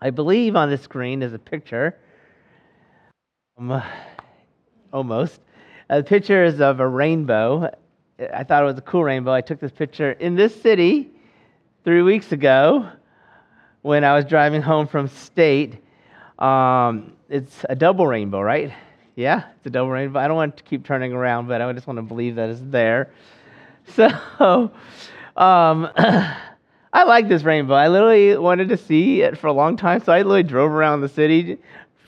I believe on the screen is a picture. Um, almost. Uh, the picture is of a rainbow. I thought it was a cool rainbow. I took this picture in this city three weeks ago when I was driving home from state. Um, it's a double rainbow, right? Yeah, it's a double rainbow. I don't want to keep turning around, but I just want to believe that it's there. So, um, I like this rainbow. I literally wanted to see it for a long time, so I literally drove around the city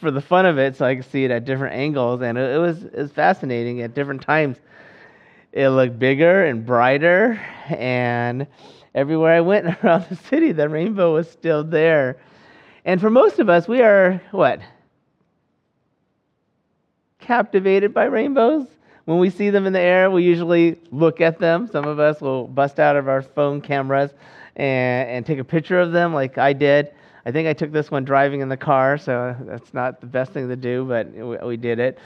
for the fun of it, so I could see it at different angles, and it, was it was fascinating at different times. It looked bigger and brighter, and everywhere I went around the city, the rainbow was still there. And for most of us, we are what? Captivated by rainbows. When we see them in the air, we usually look at them. Some of us will bust out of our phone cameras and, and take a picture of them, like I did. I think I took this one driving in the car, so that's not the best thing to do, but we, we did it.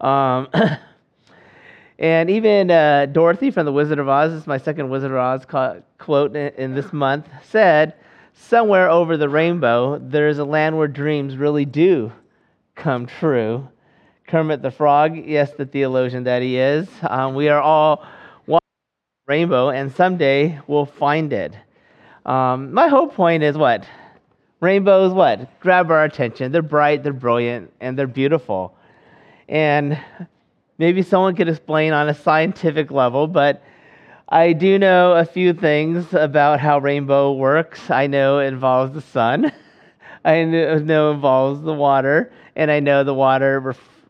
Um, and even uh, Dorothy from The Wizard of Oz, this is my second Wizard of Oz co- quote in, in this month, said, Somewhere over the rainbow, there's a land where dreams really do come true. Kermit the Frog, yes, the theologian that he is, um, we are all walking rainbow, and someday we'll find it. Um, my whole point is what? Rainbows, what? Grab our attention. They're bright, they're brilliant, and they're beautiful. And maybe someone could explain on a scientific level, but I do know a few things about how rainbow works. I know it involves the sun, I know it involves the water, and I know the water, ref-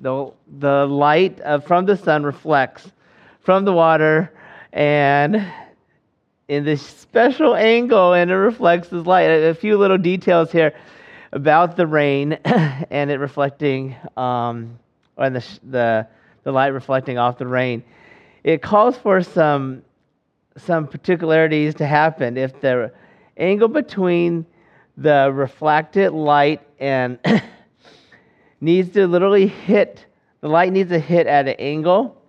the, the light from the sun reflects from the water and in this special angle and it reflects this light. A few little details here about the rain and it reflecting, um, and the, the, the light reflecting off the rain. It calls for some, some particularities to happen. If the angle between the reflected light and needs to literally hit, the light needs to hit at an angle,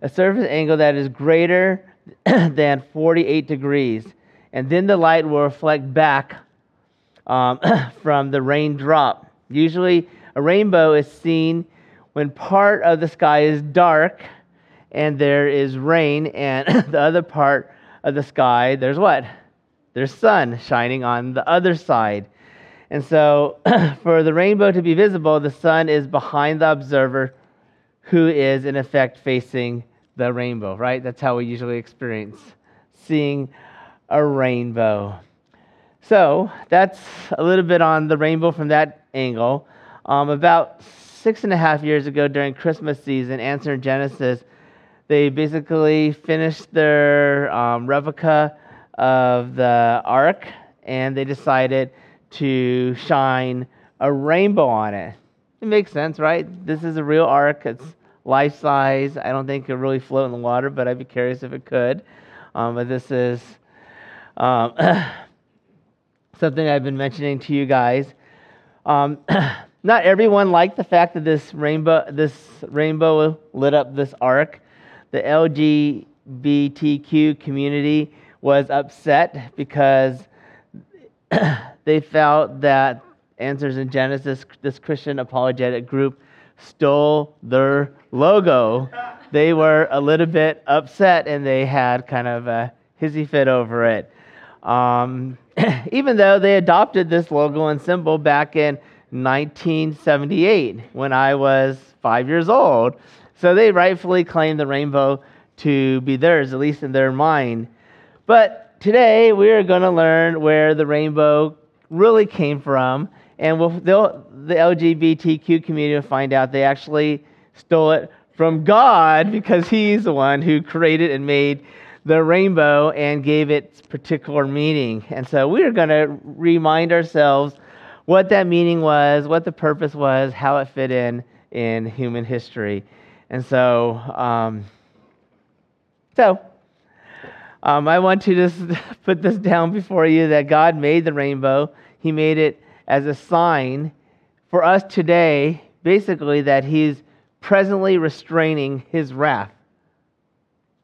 a surface angle that is greater than 48 degrees. And then the light will reflect back um, from the raindrop. Usually, a rainbow is seen when part of the sky is dark and there is rain, and the other part of the sky, there's what? There's sun shining on the other side. And so, for the rainbow to be visible, the sun is behind the observer who is, in effect, facing the rainbow, right? That's how we usually experience seeing a rainbow. So that's a little bit on the rainbow from that angle. Um, about six and a half years ago during Christmas season, Answers in Genesis, they basically finished their um, replica of the ark and they decided to shine a rainbow on it. It makes sense, right? This is a real ark. It's life size. I don't think it could really float in the water, but I'd be curious if it could. Um, but this is um, something I've been mentioning to you guys. Um, not everyone liked the fact that this rainbow, this rainbow lit up this ark. The LGBTQ community was upset because they felt that Answers in Genesis, this Christian apologetic group, stole their logo. They were a little bit upset and they had kind of a hissy fit over it. Um, even though they adopted this logo and symbol back in 1978 when I was five years old. So they rightfully claim the rainbow to be theirs, at least in their mind. But today we are going to learn where the rainbow really came from and we'll, the LGBTQ community will find out they actually stole it from God because He's the one who created and made the rainbow and gave it particular meaning. And so we are going to remind ourselves what that meaning was, what the purpose was, how it fit in in human history. And so, um, so um, I want to just put this down before you that God made the rainbow. He made it as a sign for us today, basically, that he's presently restraining his wrath.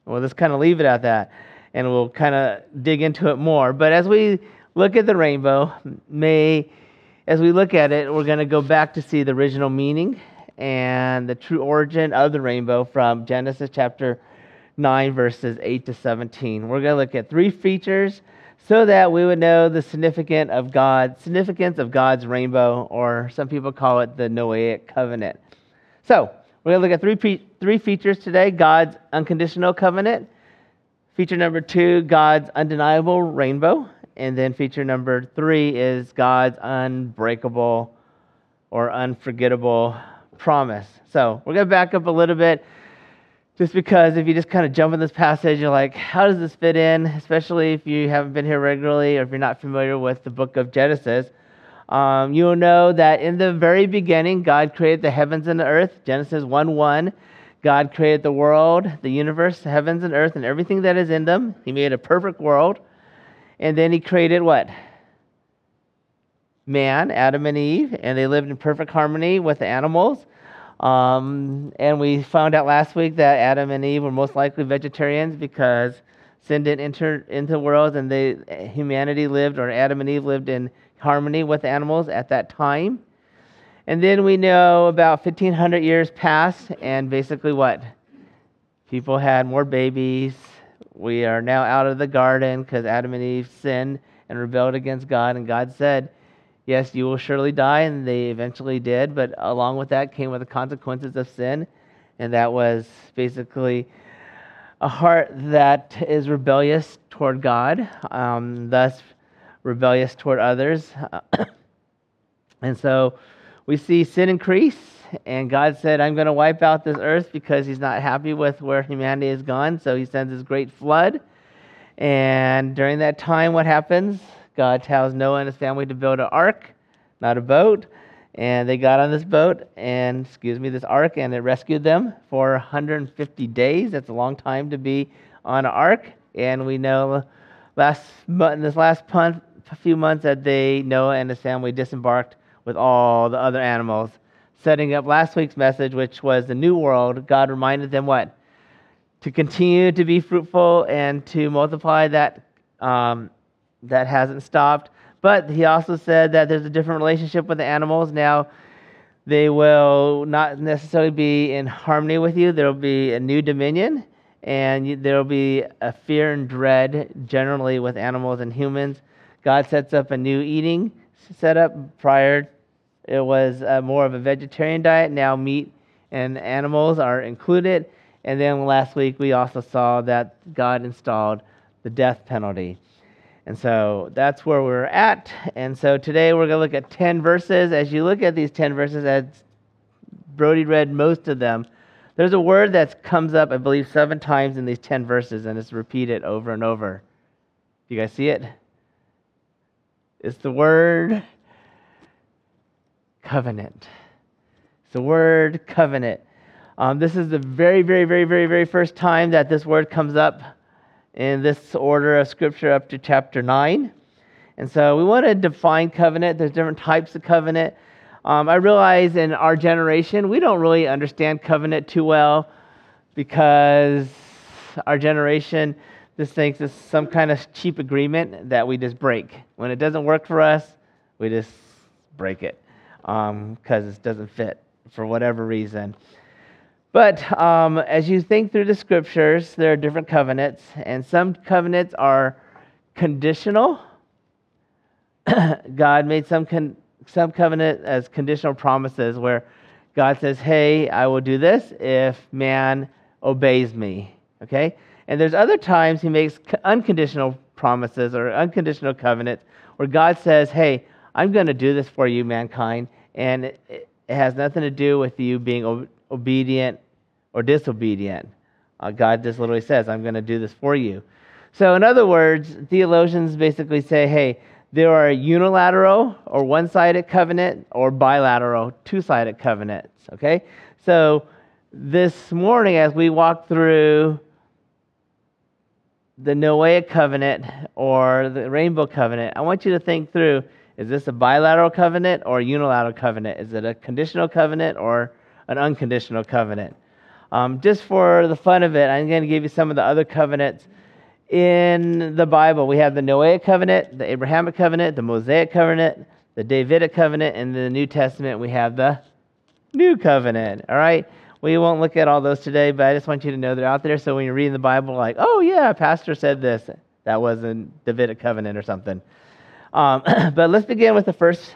We'll just kind of leave it at that, and we'll kind of dig into it more. But as we look at the rainbow, may, as we look at it, we're going to go back to see the original meaning and the true origin of the rainbow from Genesis chapter 9, verses 8 to 17. We're going to look at three features so that we would know the significance of God, significance of God's rainbow, or some people call it the Noahic covenant. So, we're going to look at three, three features today God's unconditional covenant, feature number two, God's undeniable rainbow, and then feature number three is God's unbreakable or unforgettable promise. So, we're going to back up a little bit just because if you just kind of jump in this passage, you're like, how does this fit in? Especially if you haven't been here regularly or if you're not familiar with the book of Genesis. Um, you'll know that in the very beginning, God created the heavens and the earth. Genesis 1 1. God created the world, the universe, the heavens and earth, and everything that is in them. He made a perfect world. And then He created what? Man, Adam and Eve, and they lived in perfect harmony with the animals. Um, and we found out last week that Adam and Eve were most likely vegetarians because sin didn't enter into the world and they, humanity lived, or Adam and Eve lived in harmony with animals at that time. And then we know about 1500 years passed, and basically what? People had more babies. We are now out of the garden because Adam and Eve sinned and rebelled against God, and God said, Yes, you will surely die, and they eventually did, but along with that came with the consequences of sin, and that was basically a heart that is rebellious toward God, um, thus rebellious toward others. and so we see sin increase, and God said, I'm going to wipe out this earth because He's not happy with where humanity has gone, so He sends His great flood. And during that time, what happens? God tells Noah and his family to build an ark, not a boat. And they got on this boat and, excuse me, this ark, and it rescued them for 150 days. That's a long time to be on an ark. And we know last in this last few months that they, Noah and his family, disembarked with all the other animals, setting up last week's message, which was the new world. God reminded them what? To continue to be fruitful and to multiply that um, that hasn't stopped. But he also said that there's a different relationship with the animals. Now, they will not necessarily be in harmony with you. There will be a new dominion, and there will be a fear and dread generally with animals and humans. God sets up a new eating setup. Prior, it was uh, more of a vegetarian diet. Now, meat and animals are included. And then last week, we also saw that God installed the death penalty. And so that's where we're at. And so today we're going to look at 10 verses. As you look at these 10 verses, as Brody read most of them, there's a word that comes up, I believe, seven times in these 10 verses, and it's repeated over and over. Do you guys see it? It's the word covenant. It's the word covenant. Um, this is the very, very, very, very, very first time that this word comes up in this order of scripture up to chapter 9. And so we want to define covenant. There's different types of covenant. Um, I realize in our generation, we don't really understand covenant too well because our generation just thinks it's some kind of cheap agreement that we just break. When it doesn't work for us, we just break it because um, it doesn't fit for whatever reason. But um, as you think through the scriptures, there are different covenants, and some covenants are conditional. God made some, con- some covenant as conditional promises where God says, Hey, I will do this if man obeys me. Okay? And there's other times he makes unconditional promises or unconditional covenants where God says, Hey, I'm going to do this for you, mankind, and it, it has nothing to do with you being obedient or disobedient. Uh, God just literally says, I'm going to do this for you. So, in other words, theologians basically say, hey, there are unilateral or one sided covenant or bilateral, two sided covenants. Okay? So, this morning, as we walk through the Noahic covenant or the rainbow covenant, I want you to think through is this a bilateral covenant or a unilateral covenant? Is it a conditional covenant or an unconditional covenant. Um, just for the fun of it, I'm going to give you some of the other covenants in the Bible, we have the Noahic covenant, the Abrahamic covenant, the Mosaic covenant, the Davidic covenant, and in the New Testament, we have the New covenant. All right? We won't look at all those today, but I just want you to know they're out there. So when you're reading the Bible, like, oh, yeah, Pastor said this, that was a Davidic covenant or something. Um, but let's begin with the first,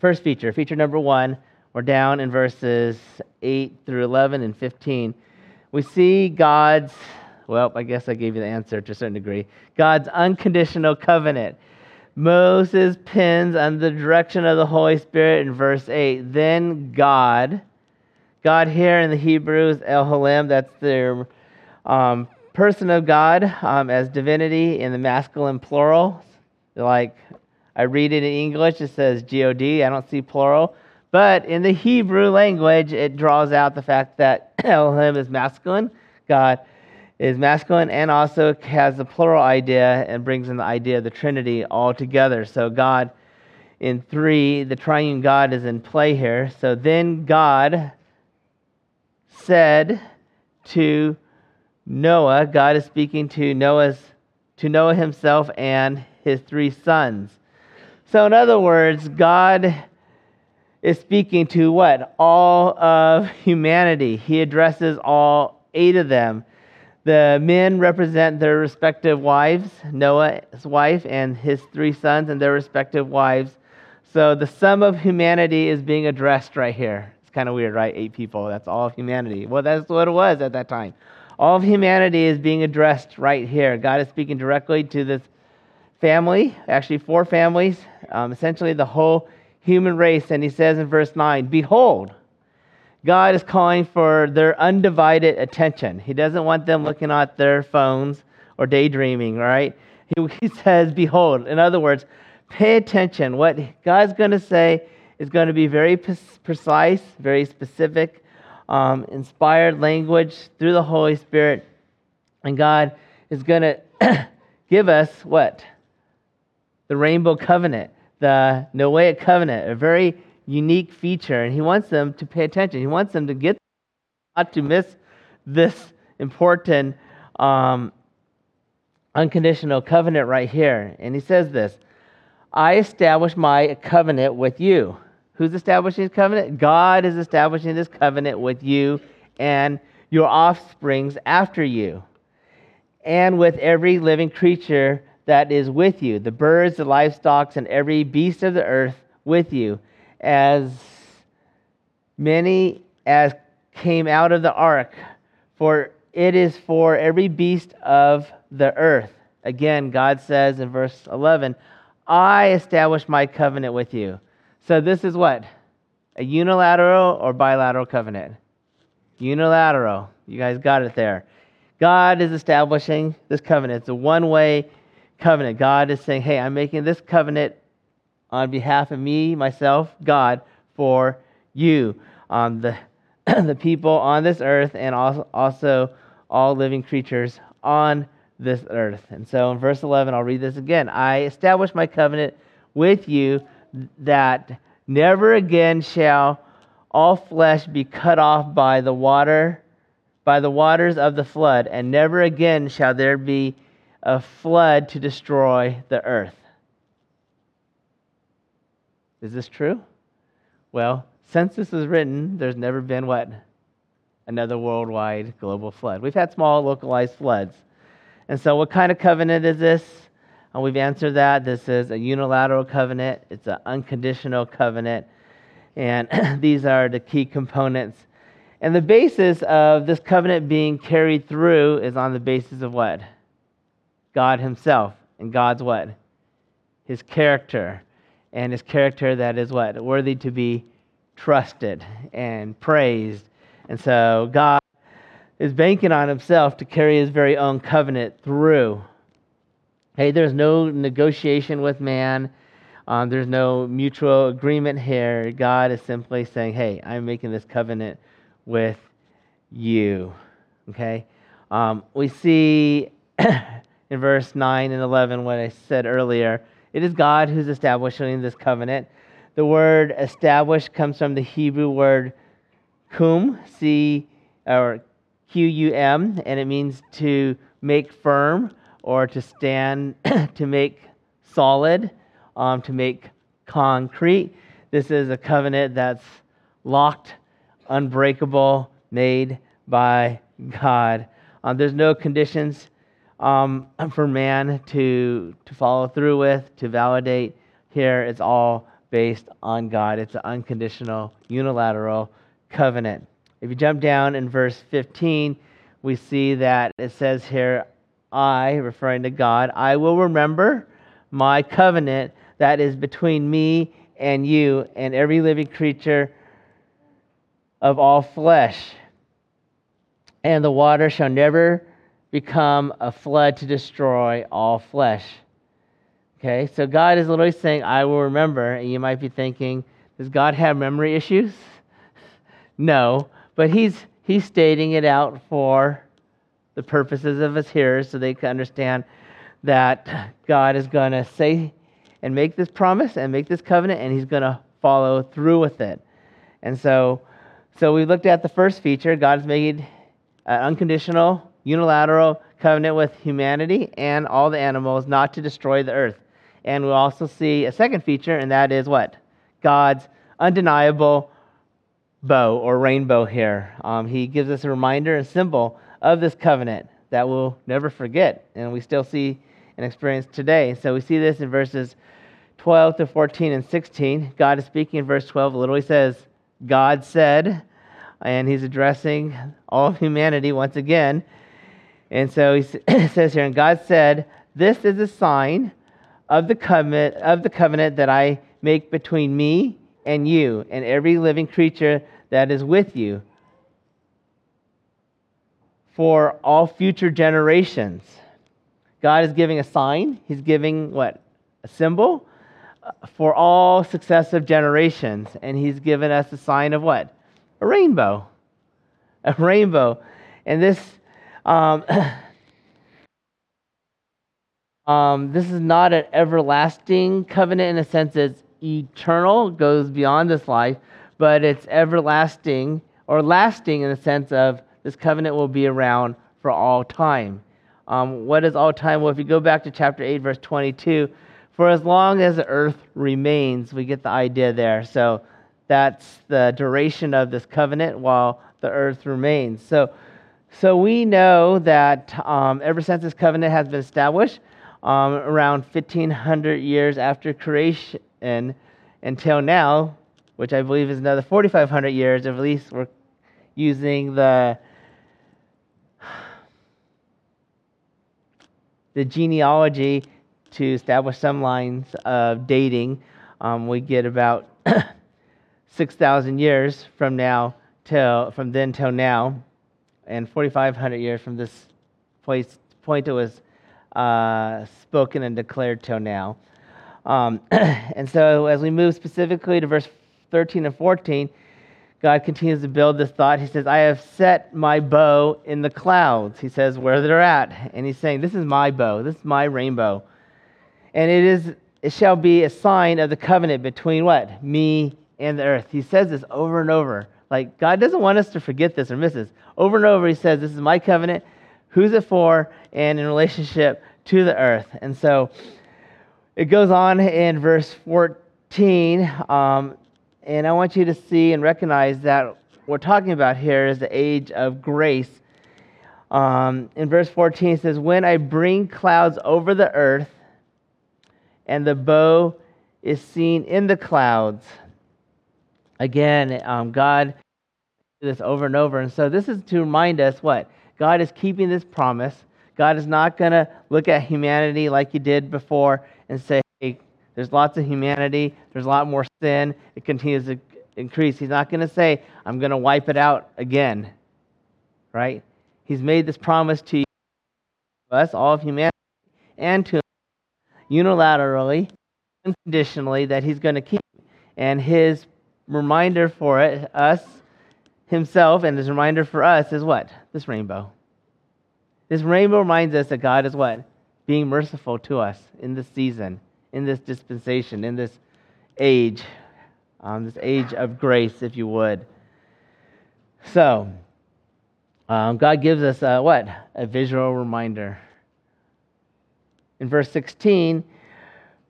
first feature. Feature number one, we're down in verses 8 through 11 and 15. We see God's, well, I guess I gave you the answer to a certain degree, God's unconditional covenant. Moses pins under the direction of the Holy Spirit in verse 8. Then God, God here in the Hebrew is Elohim, that's their um, person of God um, as divinity in the masculine plural. Like I read it in English, it says God. I don't see plural. But in the Hebrew language, it draws out the fact that Elohim is masculine, God is masculine, and also has the plural idea and brings in the idea of the Trinity all together. So God in three, the triune God is in play here. So then God said to Noah, God is speaking to Noah's to Noah himself and his three sons. So in other words, God is speaking to what? All of humanity. He addresses all eight of them. The men represent their respective wives, Noah's wife and his three sons and their respective wives. So the sum of humanity is being addressed right here. It's kind of weird, right? Eight people, that's all of humanity. Well, that's what it was at that time. All of humanity is being addressed right here. God is speaking directly to this family, actually, four families, um, essentially the whole human race. And he says in verse 9, Behold, God is calling for their undivided attention. He doesn't want them looking at their phones or daydreaming, right? He, he says, Behold. In other words, pay attention. What God's going to say is going to be very precise, very specific, um, inspired language through the Holy Spirit. And God is going to give us what? The rainbow covenant, the Noahic covenant, a very unique feature. And He wants them to pay attention. He wants them to get, not to miss this important um, unconditional covenant right here. And He says this I establish my covenant with you. Who's establishing this covenant? God is establishing this covenant with you and your offsprings after you, and with every living creature that is with you the birds, the livestock, and every beast of the earth with you, as many as came out of the ark. For it is for every beast of the earth. Again, God says in verse 11, I establish my covenant with you. So this is what? A unilateral or bilateral covenant? Unilateral. You guys got it there. God is establishing this covenant. It's a one way covenant. God is saying, hey, I'm making this covenant on behalf of me, myself, God, for you, um, the, the people on this earth, and also, also all living creatures on this earth. And so in verse 11, I'll read this again. I establish my covenant with you that never again shall all flesh be cut off by the water by the waters of the flood and never again shall there be a flood to destroy the earth is this true well since this was written there's never been what another worldwide global flood we've had small localized floods and so what kind of covenant is this and we've answered that. This is a unilateral covenant, it's an unconditional covenant. And these are the key components. And the basis of this covenant being carried through is on the basis of what? God Himself. And God's what? His character. And His character that is what? Worthy to be trusted and praised. And so God is banking on Himself to carry His very own covenant through. Hey, there's no negotiation with man. Um, there's no mutual agreement here. God is simply saying, hey, I'm making this covenant with you. Okay? Um, we see in verse 9 and 11 what I said earlier. It is God who's establishing this covenant. The word establish comes from the Hebrew word kum, C or Q U M, and it means to make firm or to stand, to make solid, um, to make concrete. This is a covenant that's locked, unbreakable, made by God. Um, there's no conditions um, for man to, to follow through with, to validate. Here, it's all based on God. It's an unconditional, unilateral covenant. If you jump down in verse 15, we see that it says here, I, referring to God, I will remember my covenant that is between me and you and every living creature of all flesh. And the water shall never become a flood to destroy all flesh. Okay, so God is literally saying, I will remember. And you might be thinking, does God have memory issues? no, but he's, he's stating it out for the purposes of his hearers so they can understand that God is going to say and make this promise and make this covenant, and he's going to follow through with it. And so, so we looked at the first feature God's made an unconditional, unilateral covenant with humanity and all the animals not to destroy the earth. And we also see a second feature, and that is what? God's undeniable bow or rainbow here. Um, he gives us a reminder and symbol of this covenant that we'll never forget, and we still see and experience today. So we see this in verses 12 to 14 and 16. God is speaking in verse 12. Literally says, God said, and he's addressing all of humanity once again. And so he says here, and God said, This is a sign of the covenant of the covenant that I make between me and you and every living creature that is with you for all future generations. God is giving a sign. He's giving what? A symbol uh, for all successive generations. And he's given us a sign of what? A rainbow. A rainbow. And this um, um, this is not an everlasting covenant in a sense it's eternal, goes beyond this life, but it's everlasting or lasting in the sense of this covenant will be around for all time. Um, what is all time? Well, if you go back to chapter 8, verse 22, for as long as the earth remains, we get the idea there. So that's the duration of this covenant while the earth remains. So, so we know that um, ever since this covenant has been established, um, around 1500 years after creation until now, which I believe is another 4500 years, at least we're using the the genealogy to establish some lines of dating. Um, we get about 6,000 years from now till from then till now, and 4,500 years from this place, point it was uh, spoken and declared till now. Um, and so, as we move specifically to verse 13 and 14, God continues to build this thought. He says, I have set my bow in the clouds. He says, where they're at. And he's saying, This is my bow. This is my rainbow. And it is it shall be a sign of the covenant between what? Me and the earth. He says this over and over. Like God doesn't want us to forget this or miss this. Over and over he says, This is my covenant. Who's it for? And in relationship to the earth. And so it goes on in verse 14. Um, and I want you to see and recognize that we're talking about here is the age of grace. Um, in verse 14, it says, When I bring clouds over the earth, and the bow is seen in the clouds. Again, um, God this over and over. And so this is to remind us what? God is keeping this promise. God is not going to look at humanity like he did before and say, hey, there's lots of humanity. There's a lot more sin. It continues to increase. He's not going to say, I'm going to wipe it out again. Right? He's made this promise to us, all of humanity, and to unilaterally, unconditionally, that he's going to keep. And his reminder for it, us, himself, and his reminder for us is what? This rainbow. This rainbow reminds us that God is what? Being merciful to us in this season in this dispensation, in this age, um, this age of grace, if you would. So, um, God gives us a, what? A visual reminder. in verse 16,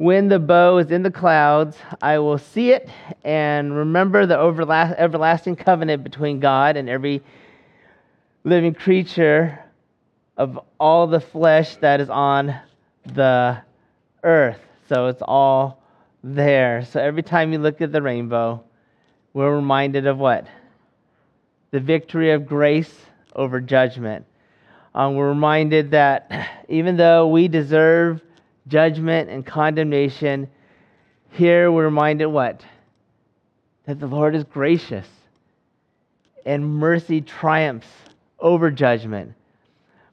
when the bow is in the clouds, I will see it and remember the everlasting covenant between God and every living creature of all the flesh that is on the earth. So it's all there. So every time you look at the rainbow, we're reminded of what? The victory of grace over judgment. Um, we're reminded that even though we deserve judgment and condemnation, here we're reminded what? That the Lord is gracious and mercy triumphs over judgment.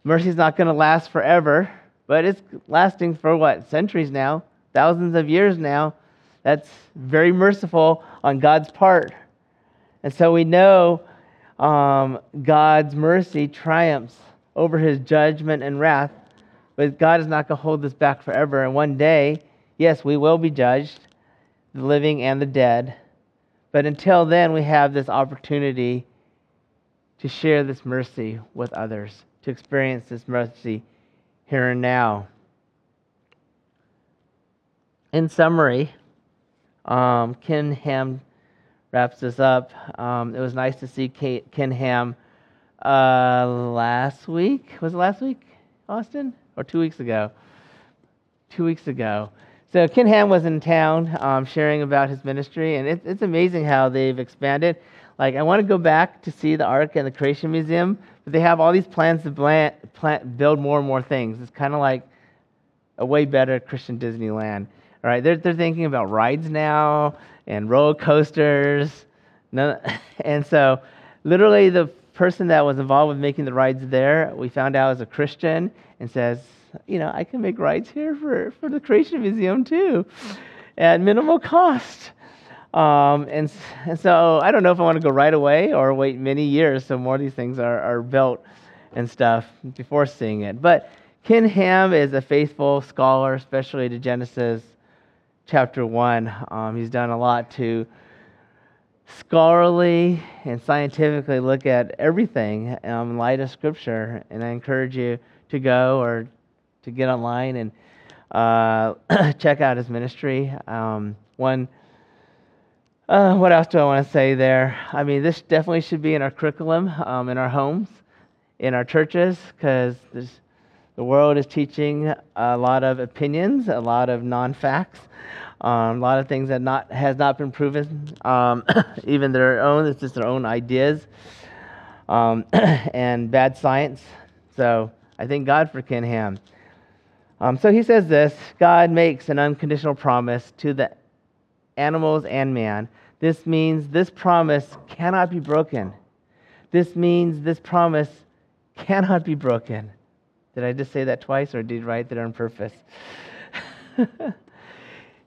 Mercy is not going to last forever, but it's lasting for what? Centuries now, thousands of years now. That's very merciful on God's part. And so we know um, God's mercy triumphs over his judgment and wrath but God is not going to hold this back forever. And one day, yes, we will be judged, the living and the dead. But until then, we have this opportunity to share this mercy with others, to experience this mercy here and now. In summary, um, Ken Ham wraps this up. Um, it was nice to see Ken Ham uh, last week. Was it last week, Austin? Or two weeks ago. Two weeks ago. So Ken Ham was in town um, sharing about his ministry, and it, it's amazing how they've expanded. Like, I want to go back to see the Ark and the Creation Museum, but they have all these plans to plant, plant, build more and more things. It's kind of like a way better Christian Disneyland. All right, they're, they're thinking about rides now and roller coasters. None, and so, literally, the person that was involved with making the rides there, we found out was a Christian, and says, you know, I can make rides here for, for the Creation Museum too at minimal cost. Um, and, and so I don't know if I want to go right away or wait many years so more of these things are, are built and stuff before seeing it. But Ken Ham is a faithful scholar, especially to Genesis chapter 1. Um, he's done a lot to scholarly and scientifically look at everything um, in light of Scripture. And I encourage you to go or to get online and uh, check out his ministry. Um, one, uh, what else do I want to say there? I mean, this definitely should be in our curriculum, um, in our homes, in our churches, because the world is teaching a lot of opinions, a lot of non-facts, um, a lot of things that not has not been proven, um, even their own. It's just their own ideas um, and bad science. So I thank God for Ken Ham. Um, so he says this God makes an unconditional promise to the animals and man. This means this promise cannot be broken. This means this promise cannot be broken. Did I just say that twice or did I write that on purpose?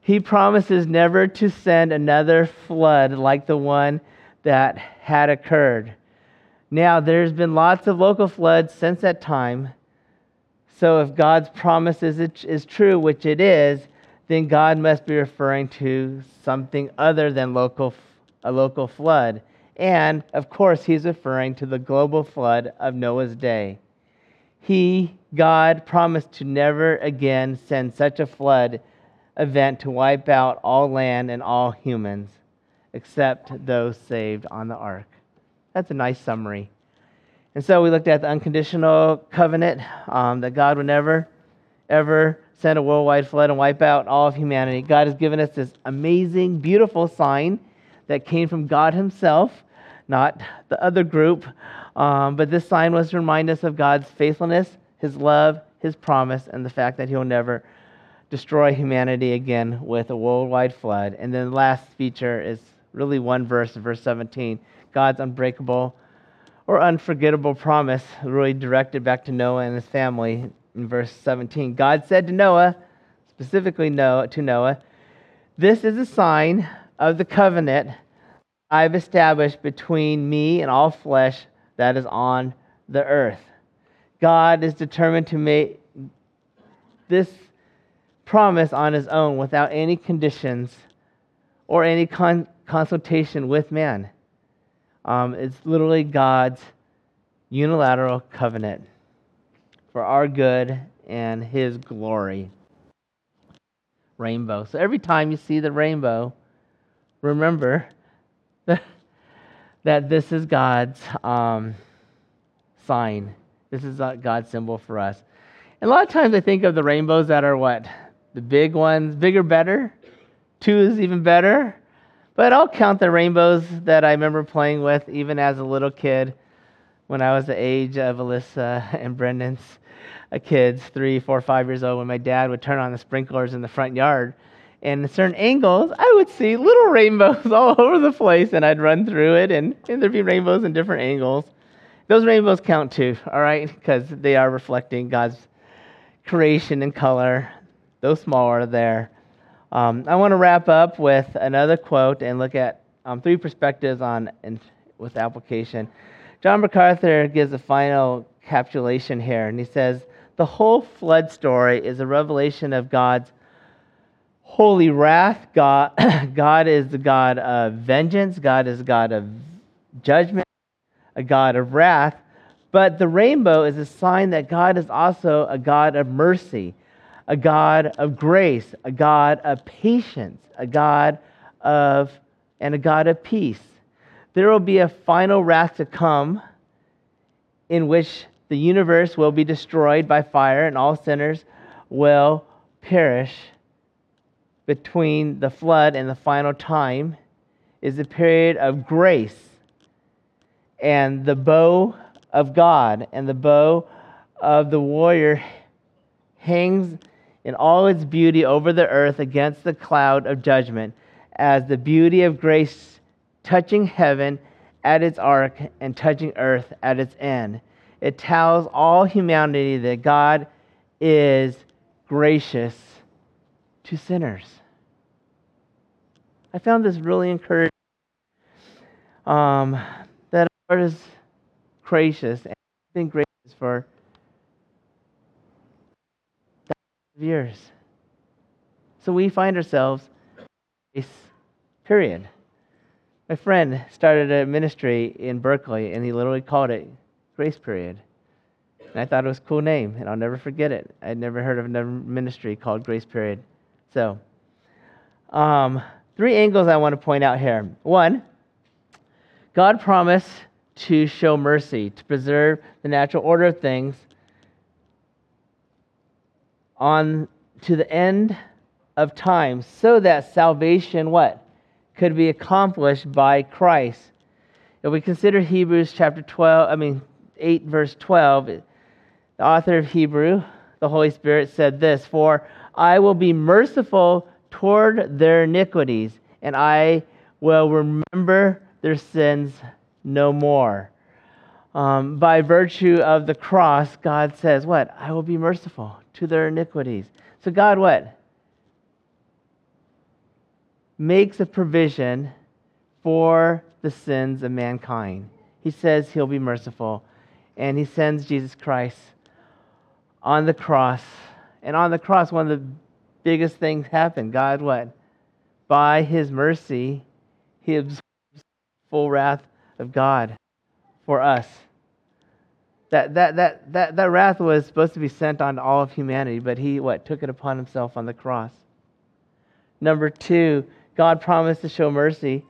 he promises never to send another flood like the one that had occurred. Now, there's been lots of local floods since that time, so if God's promise is, is true, which it is, then God must be referring to something other than local, a local flood. And, of course, he's referring to the global flood of Noah's day. He, God, promised to never again send such a flood event to wipe out all land and all humans, except those saved on the ark. That's a nice summary. And so we looked at the unconditional covenant um, that God would never, ever send a worldwide flood and wipe out all of humanity. God has given us this amazing, beautiful sign that came from God Himself, not the other group. Um, but this sign was to remind us of God's faithfulness, His love, His promise, and the fact that He'll never destroy humanity again with a worldwide flood. And then the last feature is really one verse, verse 17 God's unbreakable or unforgettable promise really directed back to Noah and his family in verse 17. God said to Noah, specifically Noah, to Noah, This is a sign of the covenant I've established between me and all flesh that is on the earth. God is determined to make this promise on his own without any conditions or any con- consultation with man. Um, it's literally God's unilateral covenant for our good and His glory. rainbow. So every time you see the rainbow, remember that, this is God's um, sign. This is God's symbol for us. And a lot of times I think of the rainbows that are what? The big ones, bigger, better. Two is even better. But I'll count the rainbows that I remember playing with even as a little kid when I was the age of Alyssa and Brendan's uh, kids, three, four, five years old, when my dad would turn on the sprinklers in the front yard. And in certain angles, I would see little rainbows all over the place, and I'd run through it, and, and there'd be rainbows in different angles. Those rainbows count too, all right, because they are reflecting God's creation and color. Those small are there. Um, I want to wrap up with another quote and look at um, three perspectives on and with application. John MacArthur gives a final capsulation here, and he says the whole flood story is a revelation of God's holy wrath. God, God is the God of vengeance. God is the God of judgment, a God of wrath. But the rainbow is a sign that God is also a God of mercy, a God of grace, a God of patience, a God of and a God of peace. There will be a final wrath to come in which the universe will be destroyed by fire and all sinners will perish. Between the flood and the final time is a period of grace and the bow of God and the bow of the warrior hangs in all its beauty over the earth against the cloud of judgment as the beauty of grace touching heaven at its arc and touching earth at its end. It tells all humanity that God is gracious to sinners. I found this really encouraging. Um, that our Lord is gracious and been gracious for years. So we find ourselves this period. My friend started a ministry in Berkeley, and he literally called it Grace Period. And I thought it was a cool name, and I'll never forget it. I'd never heard of another ministry called Grace Period. So, um, three angles I want to point out here. One, God promised to show mercy, to preserve the natural order of things on to the end of time so that salvation what could be accomplished by Christ. If we consider Hebrews chapter 12, I mean 8 verse 12, the author of Hebrew, the Holy Spirit said this, "For I will be merciful toward their iniquities, and I will remember their sins no more." Um, by virtue of the cross, God says, What? I will be merciful to their iniquities. So, God, what? makes a provision for the sins of mankind. He says he'll be merciful, and he sends Jesus Christ on the cross. And on the cross, one of the biggest things happened. God, what? By his mercy, he absorbs full wrath of God for us. That, that, that, that, that wrath was supposed to be sent on all of humanity, but he, what? Took it upon himself on the cross. Number two, God promised to show mercy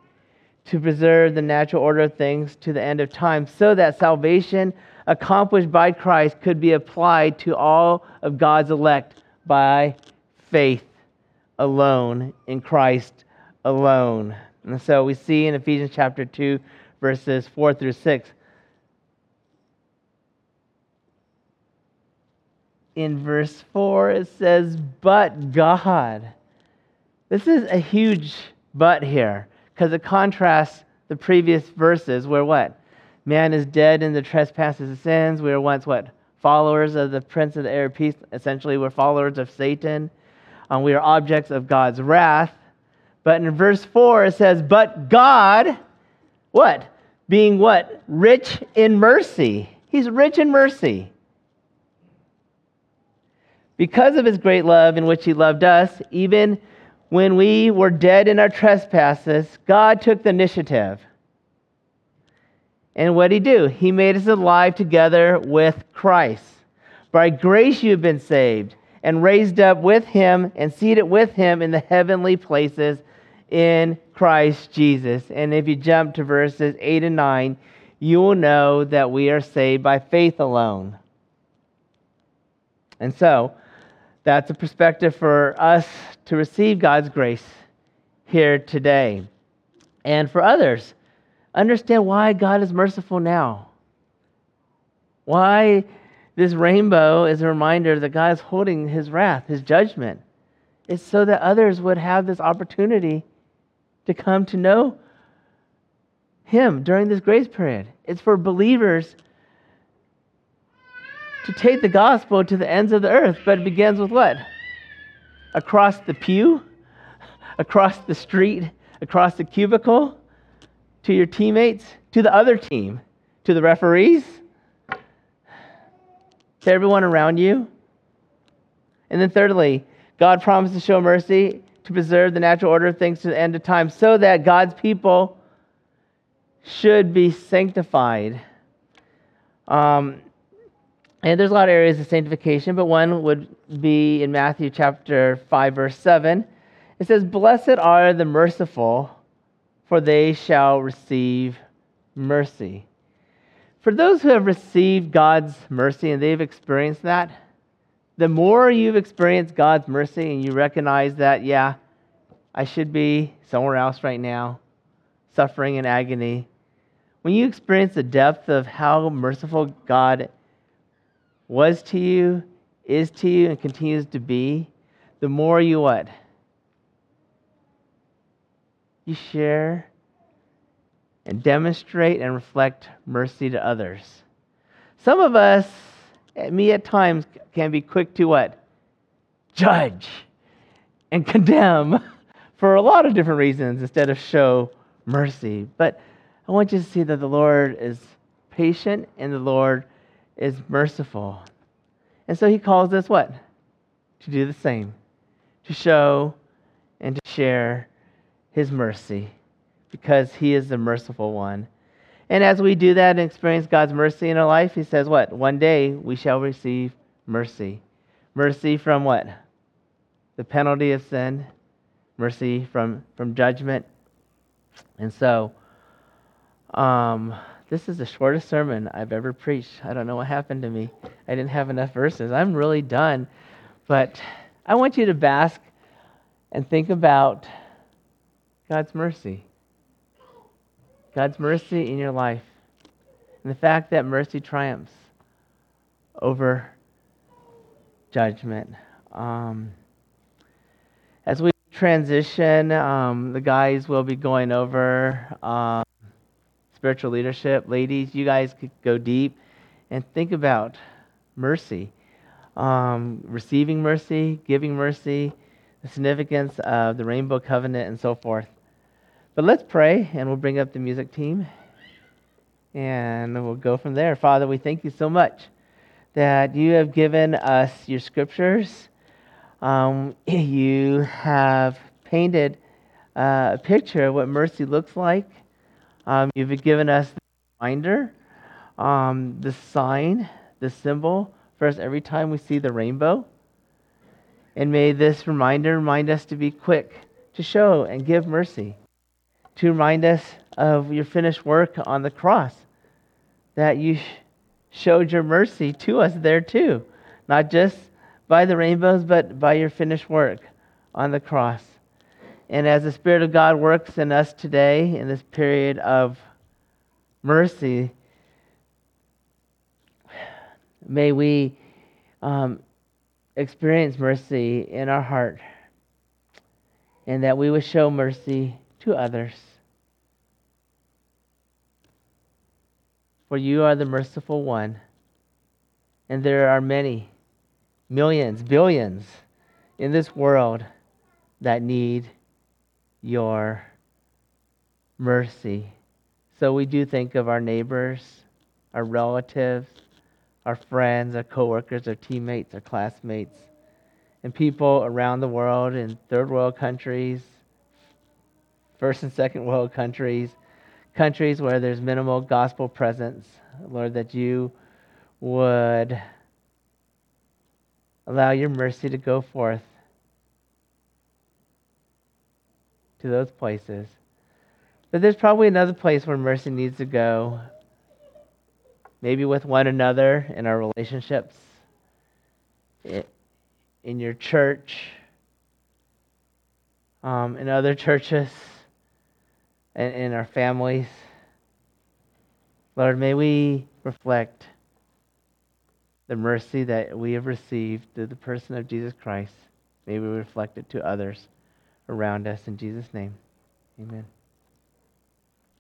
to preserve the natural order of things to the end of time so that salvation accomplished by Christ could be applied to all of God's elect by faith alone in Christ alone. And so we see in Ephesians chapter 2 verses 4 through 6 in verse 4 it says but God this is a huge but here because it contrasts the previous verses where what? Man is dead in the trespasses and sins. We were once what? Followers of the prince of the air of peace. Essentially, we're followers of Satan. We are objects of God's wrath. But in verse 4, it says, But God, what? Being what? Rich in mercy. He's rich in mercy. Because of his great love in which he loved us, even when we were dead in our trespasses, God took the initiative. And what did he do? He made us alive together with Christ. By grace you have been saved, and raised up with him and seated with him in the heavenly places in Christ Jesus. And if you jump to verses 8 and 9, you will know that we are saved by faith alone. And so, that's a perspective for us to receive God's grace here today. And for others, understand why God is merciful now. Why this rainbow is a reminder that God is holding his wrath, his judgment. It's so that others would have this opportunity to come to know him during this grace period. It's for believers to take the gospel to the ends of the earth, but it begins with what? Across the pew, across the street, across the cubicle, to your teammates, to the other team, to the referees, to everyone around you. And then, thirdly, God promised to show mercy to preserve the natural order of things to the end of time so that God's people should be sanctified. Um, and there's a lot of areas of sanctification, but one would be in Matthew chapter 5, verse 7. It says, Blessed are the merciful, for they shall receive mercy. For those who have received God's mercy and they've experienced that, the more you've experienced God's mercy and you recognize that, yeah, I should be somewhere else right now, suffering in agony. When you experience the depth of how merciful God was to you, is to you, and continues to be, the more you what? You share and demonstrate and reflect mercy to others. Some of us, me at times, can be quick to what? Judge and condemn for a lot of different reasons instead of show mercy. But I want you to see that the Lord is patient and the Lord is merciful. And so he calls us what? To do the same, to show and to share his mercy because he is the merciful one. And as we do that and experience God's mercy in our life, he says, What? One day we shall receive mercy. Mercy from what? The penalty of sin, mercy from, from judgment. And so, um, this is the shortest sermon I've ever preached. I don't know what happened to me. I didn't have enough verses. I'm really done. But I want you to bask and think about God's mercy. God's mercy in your life. And the fact that mercy triumphs over judgment. Um, as we transition, um, the guys will be going over. Um, spiritual leadership. Ladies, you guys could go deep and think about mercy, um, receiving mercy, giving mercy, the significance of the rainbow covenant, and so forth. But let's pray, and we'll bring up the music team, and we'll go from there. Father, we thank you so much that you have given us your scriptures. Um, you have painted uh, a picture of what mercy looks like. Um, you've given us the reminder, um, the sign, the symbol for us every time we see the rainbow. And may this reminder remind us to be quick to show and give mercy, to remind us of your finished work on the cross, that you showed your mercy to us there too, not just by the rainbows, but by your finished work on the cross. And as the Spirit of God works in us today in this period of mercy, may we um, experience mercy in our heart and that we would show mercy to others. For you are the merciful one, and there are many, millions, billions in this world that need your mercy. So we do think of our neighbors, our relatives, our friends, our coworkers, our teammates, our classmates, and people around the world in third world countries, first and second world countries, countries where there's minimal gospel presence. Lord, that you would allow your mercy to go forth to those places. But there's probably another place where mercy needs to go. Maybe with one another in our relationships, in your church, um, in other churches, and in our families. Lord, may we reflect the mercy that we have received through the person of Jesus Christ. May we reflect it to others around us. In Jesus' name, amen.